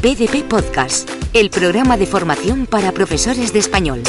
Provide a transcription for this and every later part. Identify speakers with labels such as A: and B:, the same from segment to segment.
A: PDP Podcast, el programa de formación para profesores de español.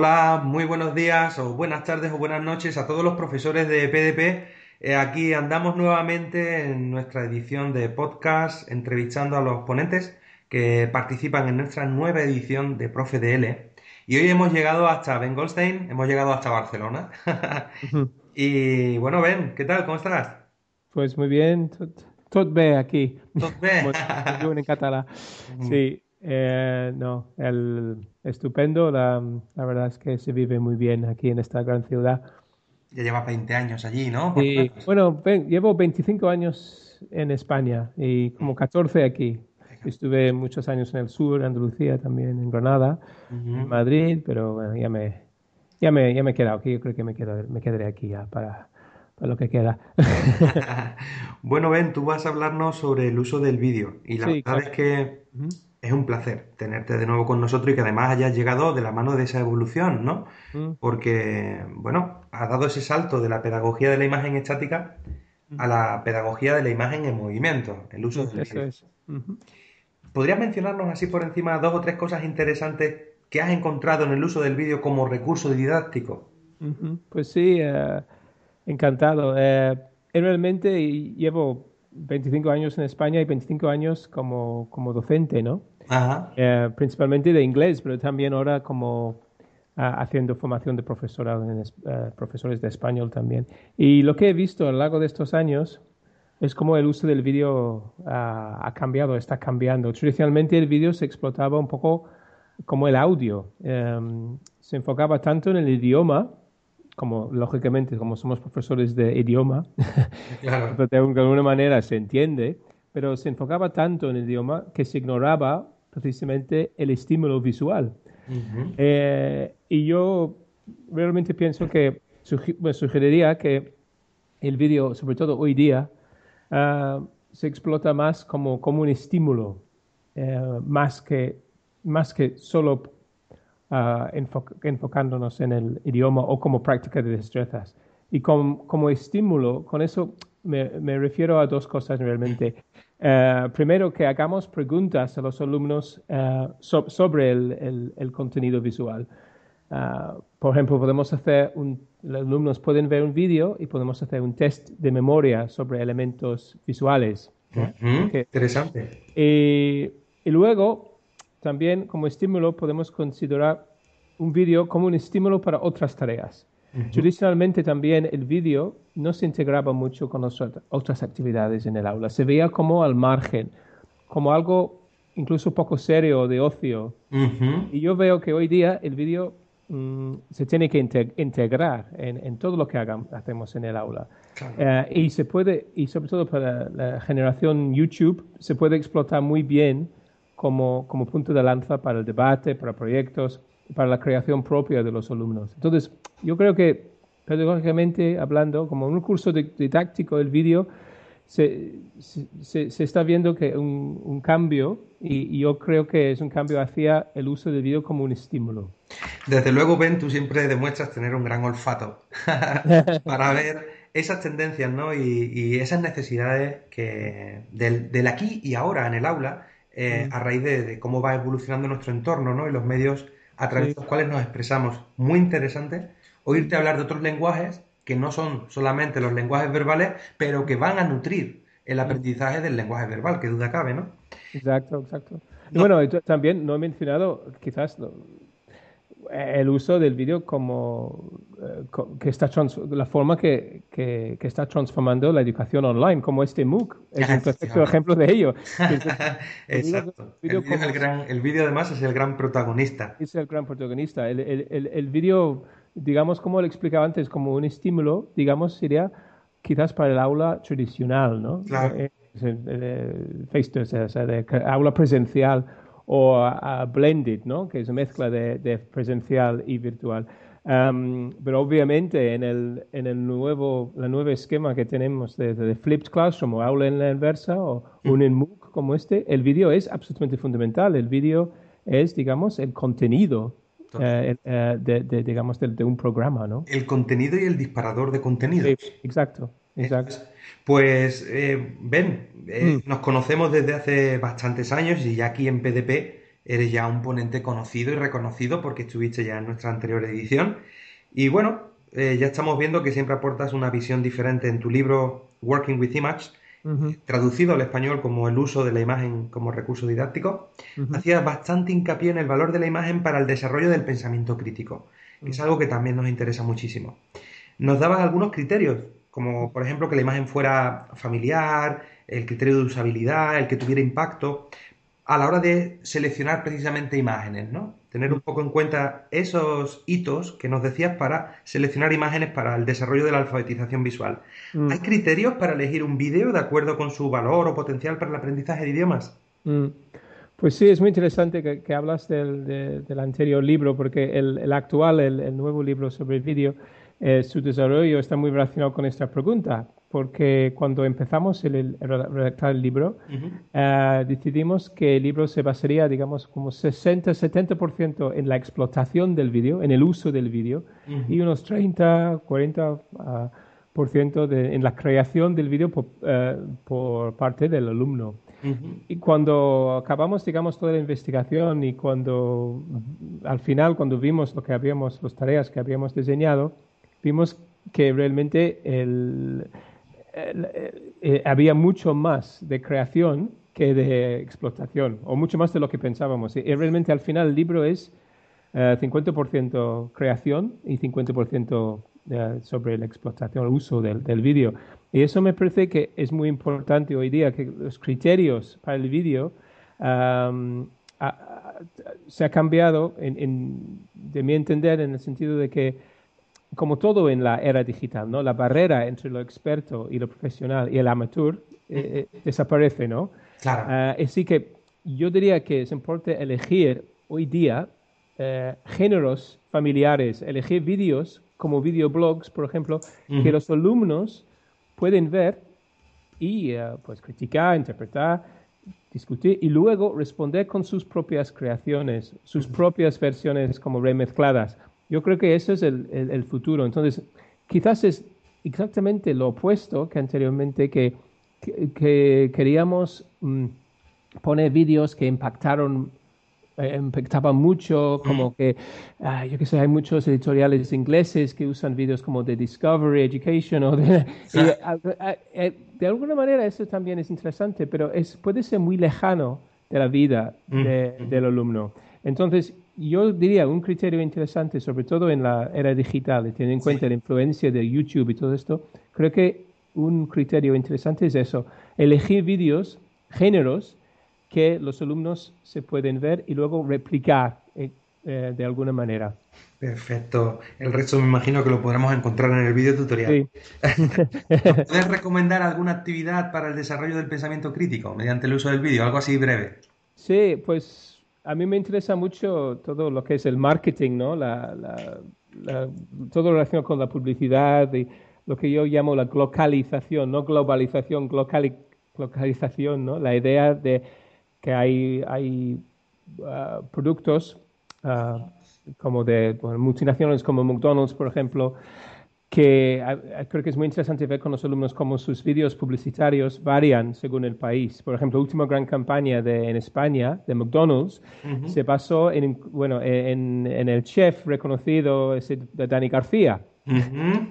B: Hola, muy buenos días o buenas tardes o buenas noches a todos los profesores de PDP. Eh, aquí andamos nuevamente en nuestra edición de podcast entrevistando a los ponentes que participan en nuestra nueva edición de Profe DL. Y hoy hemos llegado hasta Ben Goldstein, hemos llegado hasta Barcelona. y bueno, Ben, ¿qué tal? ¿Cómo estás?
C: Pues muy bien, todo bien aquí.
B: Bé.
C: Como en catalán. Sí, eh, no, el, estupendo. La, la, verdad es que se vive muy bien aquí en esta gran ciudad.
B: Ya llevas 20 años allí, ¿no?
C: Y, bueno, ven, llevo 25 años en España y como 14 aquí. Estuve muchos años en el sur, Andalucía también, en Granada, uh -huh. en Madrid, pero bueno, ya me, ya me, ya me he quedado aquí. Yo creo que me, quedo, me quedaré aquí ya para, para lo que queda.
B: bueno, Ben, tú vas a hablarnos sobre el uso del vídeo y la
C: Sí,
B: verdad
C: claro.
B: es que. Es un placer tenerte de nuevo con nosotros y que además hayas llegado de la mano de esa evolución, ¿no?
C: Mm,
B: Porque, bueno, has dado ese salto de la pedagogía de la imagen estática a la pedagogía de la imagen en movimiento, el uso del
C: Eso
B: vídeo.
C: es. Ujú.
B: ¿Podrías mencionarnos así por encima dos o tres cosas interesantes que has encontrado en el uso del vídeo como recurso didáctico?
C: Pues sí, eh, encantado. Eh, realmente llevo 25 años en España y 25 años como, como docente, ¿no?
B: Ajá.
C: Eh, principalmente de inglés, pero también ahora como ah, haciendo formación de profesorado en eh, profesores de español también. Y lo que he visto a lo largo de estos años es como el uso del vídeo ah, ha cambiado, está cambiando. Tradicionalmente el vídeo se explotaba un poco como el audio. Em, se enfocaba tanto en el idioma, como lógicamente como somos profesores de idioma,
B: Claro.
C: de alguna manera se entiende, pero se enfocaba tanto en el idioma que se ignoraba precisamente el estímulo visual.
B: Ujú.
C: Eh, y yo realmente pienso que sugi- bueno, sugeriría que el vídeo, sobre todo hoy día, ah, se explota más como, como un estímulo, eh, más, que, más que solo ah, enfo- enfocándonos en el idioma o como práctica de destrezas. Y com- como estímulo, con eso me, me refiero a dos cosas realmente. Eh, primero, que hagamos preguntas a los alumnos eh, so- sobre el, el- el contenido visual. Ah, por ejemplo, podemos hacer un, los alumnos pueden ver un vídeo y podemos hacer un test de memoria sobre elementos visuales.
B: Ujú.
C: Que-
B: Interesante.
C: y, y luego, también como estímulo, podemos considerar un vídeo como un estímulo para otras tareas. Tradicionalmente también el vídeo no se integraba mucho con las ot- otras actividades en el aula. Se veía como al margen, como algo incluso poco serio de ocio. Y yo veo que hoy día el vídeo mm, se tiene que inte- integrar en, en todo lo que hagam- hacemos en el aula.
B: Claro.
C: Eh, y se puede, y sobre todo para la generación YouTube, se puede explotar muy bien como, como punto de lanza para el debate, para proyectos, para la creación propia de los alumnos. Entonces, yo creo que pedagógicamente hablando, como un curso di- didáctico del vídeo, se, se- se- se está viendo que un, un cambio y, y yo creo que es un cambio hacia el uso del vídeo como un estímulo.
B: Desde luego, Ben, tú siempre demuestras tener un gran olfato para ver esas tendencias, ¿no? Y, y esas necesidades que del, del aquí y ahora en el aula, eh,
C: Mm.
B: a raíz de, de cómo va evolucionando nuestro entorno, ¿no? Y los medios a través
C: Sí.
B: de los cuales nos expresamos. Muy interesante oírte hablar de otros lenguajes que no son solamente los lenguajes verbales, pero que van a nutrir el
C: Mm.
B: aprendizaje del lenguaje verbal, que duda cabe, ¿no?
C: Exacto, exacto. Y
B: No.
C: bueno, y también no he mencionado, quizás el uso del vídeo como eh, que está la forma que, que, está transformando la educación online, como este MOOC. Es un perfecto ejemplo de ello.
B: Exacto. El vídeo además es el gran protagonista.
C: Es el gran protagonista. El, el, el, vídeo, digamos, como le explicaba antes, como un estímulo, digamos, sería quizás para el aula tradicional, ¿no?
B: Claro.
C: Eh, face to o sea, de aula presencial o a, blended, ¿no? que es mezcla de, presencial y virtual. pero obviamente en el, en el nuevo, la nuevo esquema que tenemos de, de, Flipped Classroom o aula en la inversa o un MOOC como este, el vídeo es absolutamente fundamental. El vídeo es, digamos, el contenido eh, eh, de, digamos, de, un programa, ¿no?
B: El contenido y el disparador de contenido.
C: exacto, exacto.
B: Pues, eh, Ben, mm. nos conocemos desde hace bastantes años y ya aquí en PDP eres ya un ponente conocido y reconocido porque estuviste ya en nuestra anterior edición. Y bueno, ya estamos viendo que siempre aportas una visión diferente en tu libro Working with Image, traducido al español como el uso de la imagen como recurso didáctico, hacía bastante hincapié en el valor de la imagen para el desarrollo del pensamiento crítico, que es algo que también nos interesa muchísimo. Nos dabas algunos criterios, como por ejemplo que la imagen fuera familiar, el criterio de usabilidad, el que tuviera impacto, a la hora de seleccionar precisamente imágenes, ¿no? tener un poco en cuenta esos hitos que nos decías para seleccionar imágenes para el desarrollo de la alfabetización visual. Mm. ¿Hay criterios para elegir un vídeo de acuerdo con su valor o potencial para el aprendizaje de idiomas?
C: Mm. Pues sí, es muy interesante que, hablas del, anterior libro, porque el, actual, el, nuevo libro sobre el vídeo, eh, su desarrollo está muy relacionado con esta pregunta porque cuando empezamos el, redactar el libro, eh, decidimos que el libro se basaría, digamos, como 60-70% en la explotación del vídeo, en el uso del vídeo, y unos 30-40% ah, en la creación del vídeo eh, por, parte del alumno. Y cuando acabamos, digamos, toda la investigación y cuando al final, cuando vimos lo que habíamos, las tareas que habíamos diseñado, vimos que realmente eh, eh, había mucho más de creación que de explotación, o mucho más de lo que pensábamos. Y, realmente al final el libro es 50% eh, creación y 50% sobre la explotación, el uso del, vídeo. Y eso me parece que es muy importante hoy día, que los criterios para el vídeo se ha cambiado, de mi entender, en el sentido de que como todo en la era digital, ¿no? La barrera entre lo experto y lo profesional y el amateur eh, eh, desaparece, ¿no?
B: Claro.
C: Ah, así que yo diría que es importante elegir hoy día eh, géneros familiares, elegir vídeos como videoblogs, por ejemplo, que los alumnos pueden ver y pues criticar, interpretar, discutir y luego responder con sus propias creaciones, sus propias versiones como remezcladas. Yo creo que eso es el, futuro. Entonces, quizás es exactamente lo opuesto que anteriormente, que, queríamos mm, poner vídeos que impactaron eh, impactaban mucho, como que, ah, yo qué sé, hay muchos editoriales ingleses que usan vídeos como de Discovery Education o de, eh, de alguna manera eso también es interesante, pero es, puede ser muy lejano de la vida mm. del alumno. Entonces, yo diría un criterio interesante, sobre todo en la era digital, teniendo en cuenta la influencia de YouTube y todo esto, creo que un criterio interesante es eso, elegir vídeos, géneros que los alumnos se pueden ver y luego replicar eh, eh, de alguna manera.
B: Perfecto. El resto me imagino que lo podremos encontrar en el vídeo tutorial. ¿Puedes recomendar alguna actividad para el desarrollo del pensamiento crítico mediante el uso del vídeo? Algo así breve.
C: Sí, pues a mí me interesa mucho todo lo que es el marketing, ¿no? La, la, todo relacionado con la publicidad y lo que yo llamo la localización, no globalización, localización, ¿no? La idea de que hay, hay uh, productos uh, como de multinacionales como McDonald's, por ejemplo, que creo que es muy interesante ver con los alumnos cómo sus vídeos publicitarios varían según el país. Por ejemplo, la última gran campaña de, en España de McDonald's se basó en, bueno, en, el chef reconocido ese, Dani García.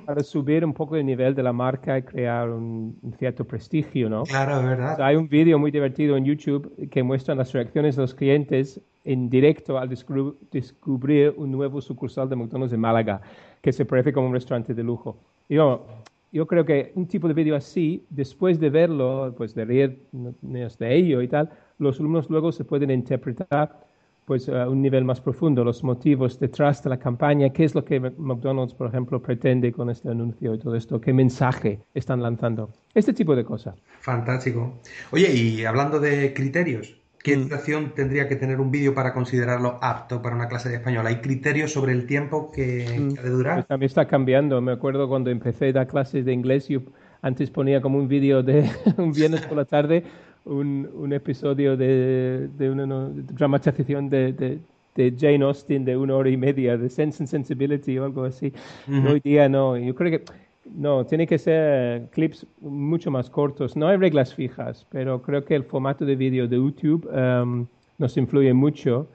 C: Para subir un poco el nivel de la marca y crear un, cierto prestigio, ¿no?
B: Claro, verdad.
C: hay un vídeo muy divertido en YouTube que muestra las reacciones de los clientes en directo al descubrir un nuevo sucursal de McDonald's en Málaga, que se parece como un restaurante de lujo. Y yo, yo creo que un tipo de vídeo así, después de verlo, pues de reírnos de ello y tal, los alumnos luego se pueden interpretar pues a un nivel más profundo, los motivos detrás de la campaña, qué es lo que McDonald's, por ejemplo, pretende con este anuncio y todo esto, qué mensaje están lanzando, este tipo de cosas.
B: Fantástico. Oye, y hablando de criterios, ¿qué mm. duración tendría que tener un vídeo para considerarlo apto para una clase de español? ¿Hay criterios sobre el tiempo que, mm. ha de durar?
C: Pues también está cambiando. Me acuerdo cuando empecé a dar clases de inglés, yo antes ponía como un vídeo de un viernes por la tarde un, un episodio de, de una dramatización de, de, de, Jane Austen de una hora y media, de Sense and Sensibility o algo así. Hoy día no, yo creo que no, tiene que ser clips mucho más cortos. No hay reglas fijas, pero creo que el formato de vídeo de YouTube um, nos influye mucho.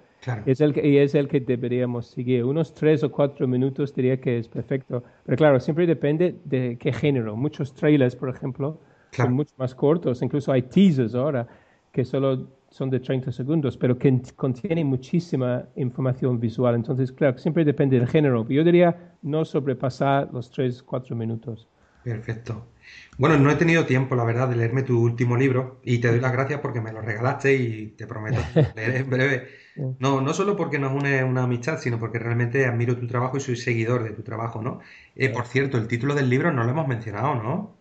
C: Es el que, y es el que deberíamos seguir. Unos tres o cuatro minutos diría que es perfecto. Pero claro, siempre depende de qué género. Muchos trailers, por ejemplo, son mucho más cortos, incluso hay teasers ahora que solo son de 30 segundos, pero que contienen muchísima información visual. Entonces, claro, siempre depende del género. Yo diría no sobrepasar los 3, 4 minutos.
B: Perfecto. Bueno, no he tenido tiempo, la verdad, de leerme tu último libro y te doy las gracias porque me lo regalaste y te prometo leer en breve. No, no solo porque nos une una amistad, sino porque realmente admiro tu trabajo y soy seguidor de tu trabajo, ¿no? Eh, por cierto, el título del libro no lo hemos mencionado, ¿no?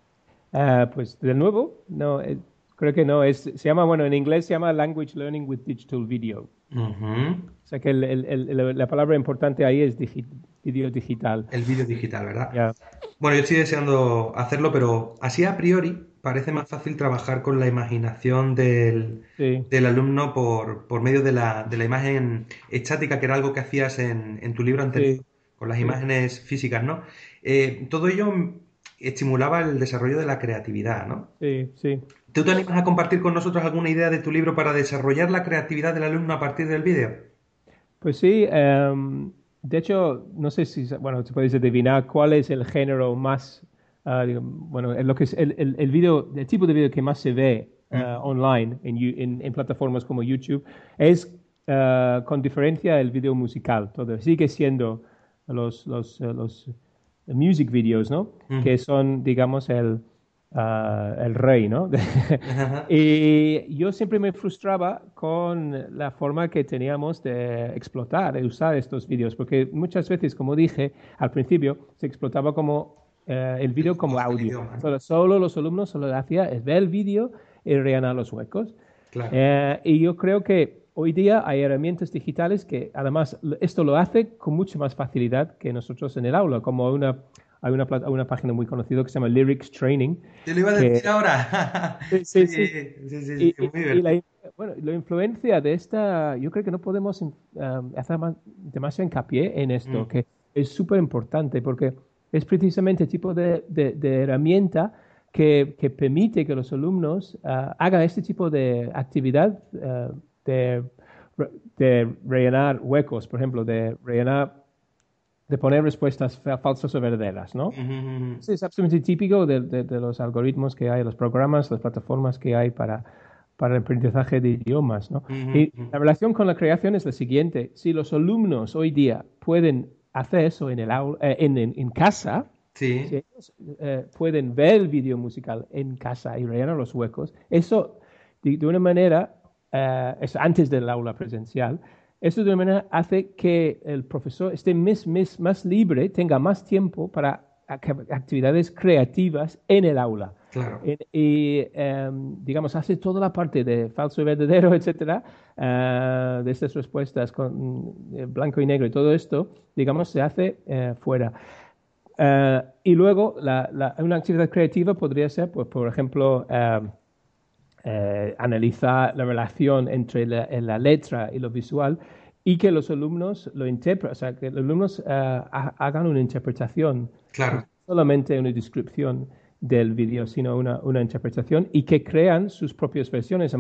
C: Ah, pues de nuevo, no, eh, creo que no. Es, se llama, bueno, en inglés se llama Language Learning with Digital Video. O sea que la palabra importante ahí es video digital.
B: El video digital, ¿verdad? Bueno, yo estoy deseando hacerlo, pero así a priori parece más fácil trabajar con la imaginación del, del alumno por, por medio de la, de la, imagen estática, que era algo que hacías en, en tu libro anterior, con las imágenes físicas, ¿no? Eh, todo ello estimulaba el desarrollo de la creatividad, ¿no?
C: Sí, sí.
B: ¿Tú te animas a compartir con nosotros alguna idea de tu libro para desarrollar la creatividad del alumno a partir del vídeo?
C: Pues sí, em, de hecho, no sé si, bueno, te puedes adivinar cuál es el género más, ah, bueno, lo que es el, el, el, tipo de vídeo que más se ve ah, mm. online en, en, plataformas como YouTube, es ah, con diferencia el vídeo musical. Todo sigue siendo los, los, los music videos, ¿no? Que son, digamos, el, ah, el rey, ¿no? y yo siempre me frustraba con la forma que teníamos de explotar, de usar estos vídeos, porque muchas veces, como dije al principio, se explotaba como eh, el vídeo como audio. Solo, los alumnos solo hacía ver el vídeo y rellenar los huecos. Eh, y yo creo que hoy día hay herramientas digitales que además esto lo hace con mucha más facilidad que nosotros en el aula, como una, hay una, una página muy conocida que se llama Lyrics Training.
B: Te lo iba a decir ahora.
C: sí, sí, sí. y, la, bueno, la influencia de esta, yo creo que no podemos um, hacer más, demasiado hincapié en esto, mm. que es súper importante porque es precisamente el tipo de, de, herramienta que, que, permite que los alumnos uh, hagan este tipo de actividad uh, de, rellenar huecos, por ejemplo, de rellenar, de poner respuestas falsas o verdaderas, ¿no? Es absolutamente típico de, los algoritmos que hay, los programas, las plataformas que hay para, para el aprendizaje de idiomas, ¿no? Y la relación con la creación es la siguiente. Si los alumnos hoy día pueden hacer eso en, el eh, en, en, casa,
B: si
C: ellos eh, pueden ver el vídeo musical en casa y rellenar los huecos, eso de una manera eh, es antes del aula presencial, eso de manera hace que el profesor esté más, más, libre, tenga más tiempo para actividades creativas en el aula. Y, em, digamos, hace toda la parte de falso y verdadero, etcétera, eh, de estas respuestas con eh, blanco y negro y todo esto, digamos, se hace fuera. y luego, una actividad creativa podría ser, pues, por ejemplo, eh, analizar la relación entre la, letra y lo visual y que los alumnos lo interpreten, o sea, que los alumnos eh, hagan una interpretación,
B: claro.
C: solamente una descripción del vídeo, sino una, una, interpretación y que crean sus propias versiones.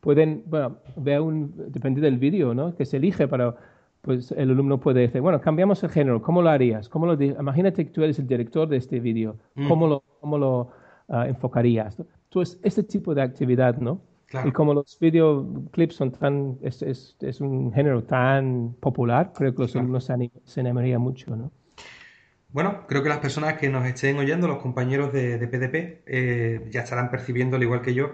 C: Pueden, bueno, ver un, depende del vídeo, ¿no? Que se elige, pero pues el alumno puede decir, bueno, cambiamos el género, ¿cómo lo harías? ¿Cómo lo Imagínate que tú eres el director de este vídeo,
B: Mm.
C: ¿cómo lo, cómo lo ah, enfocarías? Entonces, este tipo de actividad, ¿no?
B: Claro.
C: Y como los videoclips son tan, es, es, es un género tan popular, creo que los
B: Claro.
C: alumnos se, anim- se animarían mucho, ¿no?
B: Bueno, creo que las personas que nos estén oyendo, los compañeros de, de PDP, eh, ya estarán percibiendo, al igual que yo,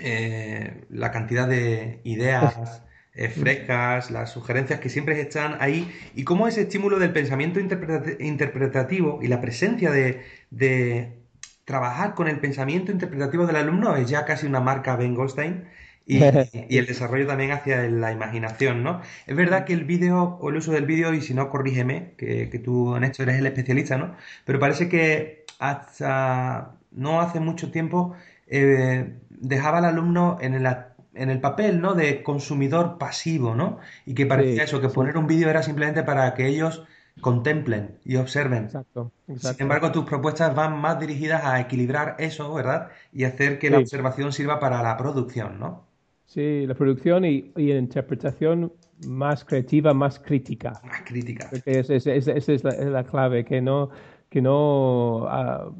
B: eh, la cantidad de ideas eh, frescas, las sugerencias que siempre están ahí y cómo ese estímulo del pensamiento interpreta- interpretativo y la presencia de, de trabajar con el pensamiento interpretativo del alumno es ya casi una marca Ben Goldstein y, y el desarrollo también hacia la imaginación, ¿no? Es verdad que el vídeo o el uso del vídeo, y si no, corrígeme, que, que tú en esto eres el especialista, ¿no? Pero parece que hasta no hace mucho tiempo eh, dejaba al alumno en el, en el papel, ¿no? De consumidor pasivo, ¿no? Y que parecía
C: Sí,
B: eso, que
C: sí.
B: poner un vídeo era simplemente para que ellos contemplen y observen.
C: Exacto,
B: Sin embargo, tus propuestas van más dirigidas a equilibrar eso, ¿verdad? Y hacer que la observación sirva para la producción, ¿no?
C: Sí, la producción y, y la interpretación más creativa, más crítica.
B: Más crítica.
C: Creo que esa es, es- esa es la, es la clave, que no, que no ah,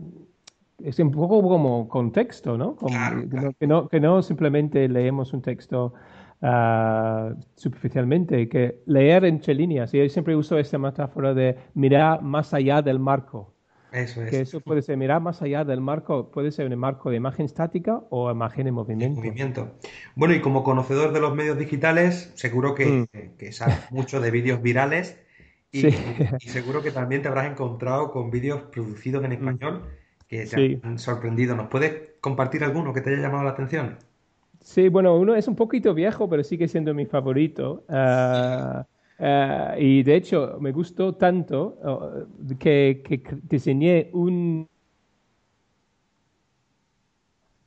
C: es un poco como contexto, ¿no? Como-
B: Claro,
C: que,
B: claro.
C: no que no que no simplemente leemos un texto ah, superficialmente, que leer entre líneas. Y yo siempre uso esta metáfora de mirar más allá del marco.
B: Eso
C: Que
B: es.
C: eso puede ser mirar más allá del marco, puede ser un marco de imagen estática o imagen en movimiento.
B: movimiento. Bueno, y como conocedor de los medios digitales, seguro que,
C: Mm.
B: que sabes mucho de vídeos virales y,
C: Sí.
B: y seguro que también te habrás encontrado con vídeos producidos en español que te
C: Sí.
B: han sorprendido. ¿Nos puedes compartir alguno que te haya llamado la atención?
C: Sí, bueno, uno es un poquito viejo, pero sigue siendo mi favorito. Ah, ah, y de hecho, me gustó tanto oh, que, diseñé un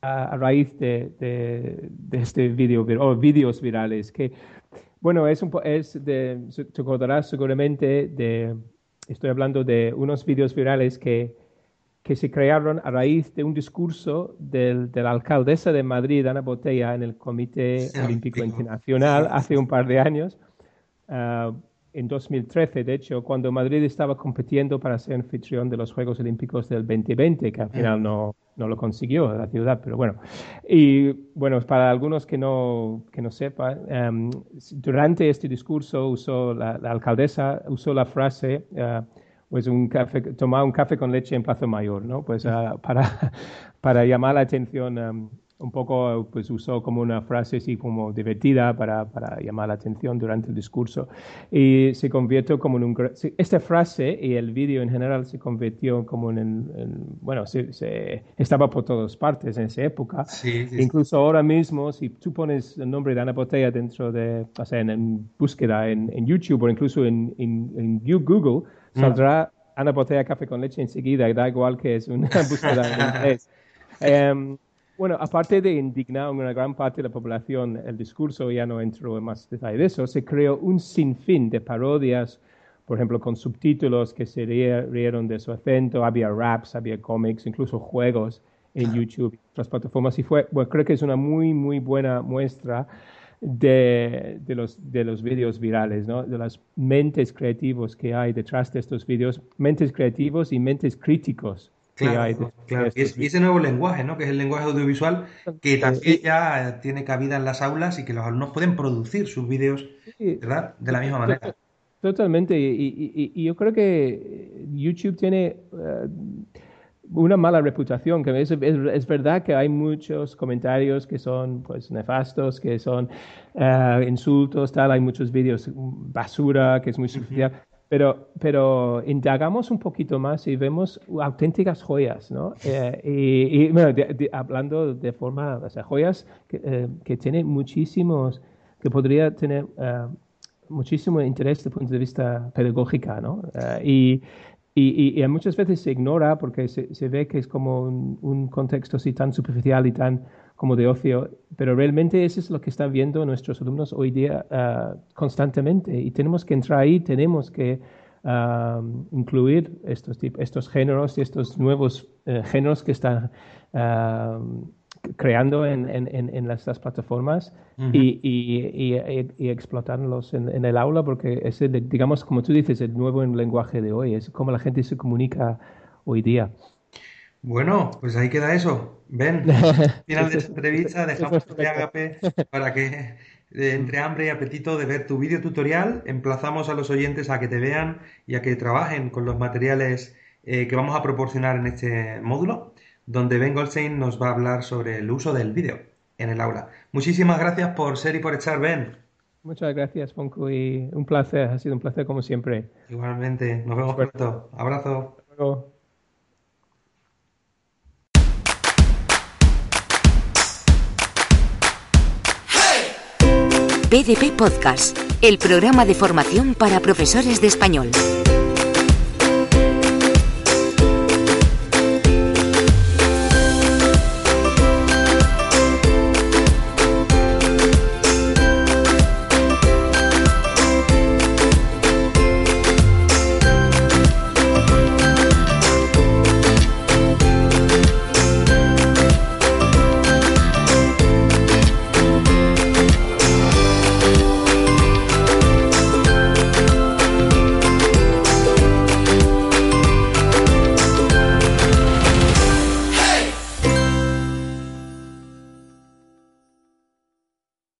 C: a, raíz de, de- este video vir- o vídeos virales que bueno es un es de te acordarás seguramente de estoy hablando de unos vídeos virales que que se crearon a raíz de un discurso del, de la alcaldesa de Madrid, Ana Botella, en el Comité
B: Sí,
C: Olímpico. Internacional
B: Sí, sí,
C: hace un par de años, ah, en 2013, de hecho, cuando Madrid estaba compitiendo para ser anfitrión de los Juegos Olímpicos del 2020, que al final no, no lo consiguió la ciudad, pero bueno. Y bueno, para algunos que no, que no sepan, em, durante este discurso usó la, la alcaldesa usó la frase ah, pues un café, tomar un café con leche en Plaza Mayor, ¿no? Pues ah, para, para llamar la atención, um, un poco, pues usó como una frase así como divertida para, para llamar la atención durante el discurso. Y se convirtió como en un... sí, Esta frase y el vídeo en general se convirtió como en... en- bueno, se, se- estaba por todas partes en esa época.
B: Sí, sí, sí.
C: Incluso ahora mismo, si tú pones el nombre de Ana Botella dentro de, o sea, en, en búsqueda en, en YouTube o incluso en, en,
B: Mm.
C: saldrá Ana Botella Café con Leche enseguida, da igual que es una búsqueda en inglés. Em, bueno, aparte de indignar a una gran parte de la población, el discurso, ya no entro en más detalle de eso, se creó un sinfín de parodias, por ejemplo, con subtítulos que se rie- rieron de su acento, había raps, había cómics, incluso juegos en YouTube otras plataformas. Y fue, bueno, creo que es una muy, muy buena muestra de, de los, de los vídeos virales, ¿no? de las mentes creativos que hay detrás de estos vídeos, mentes creativos y mentes críticos que
B: Claro, claro. Y, es- y ese nuevo lenguaje, ¿no? Que es el lenguaje audiovisual, que también ya tiene cabida en las aulas y que los alumnos pueden producir sus vídeos. ¿verdad? De la misma manera.
C: Totalmente, y, y- y- y yo creo que YouTube tiene eh, una mala reputación, que es, es- es verdad que hay muchos comentarios que son pues nefastos, que son eh, insultos, tal, hay muchos vídeos mm, basura, que es muy superficial, pero, pero indagamos un poquito más y vemos auténticas joyas, ¿no? Eh, y, y, bueno, de- de- hablando de forma, o sea, joyas que, eh, que tienen muchísimos, que podría tener... eh, muchísimo interés desde el punto de vista pedagógico, ¿no? Y, y, y- y muchas veces se ignora porque se, se ve que es como un, un contexto así tan superficial y tan como de ocio, pero realmente eso es lo que están viendo nuestros alumnos hoy día ah, constantemente. Y tenemos que entrar ahí, tenemos que ah, incluir estos, estos géneros y estos nuevos eh, géneros que están ah, creando en, en, en, estas plataformas y, y, y, explotarlos en, el aula porque es, digamos, como tú dices, el nuevo lenguaje de hoy, es como la gente se comunica hoy día.
B: Bueno, pues ahí queda eso. Ven, final de esta entrevista, dejamos este agape para que eh, entre hambre y apetito de ver tu vídeo tutorial. Emplazamos a los oyentes a que te vean y a que trabajen con los materiales eh, que vamos a proporcionar en este módulo, donde Ben Goldstein nos va a hablar sobre el uso del vídeo en el aula. Muchísimas gracias por ser y por echar, Ben.
C: Muchas gracias, Fonku, y un placer, ha sido un placer como siempre.
B: Igualmente, nos vemos pronto. Abrazo.
A: PDP Podcast, el programa de formación para profesores de español.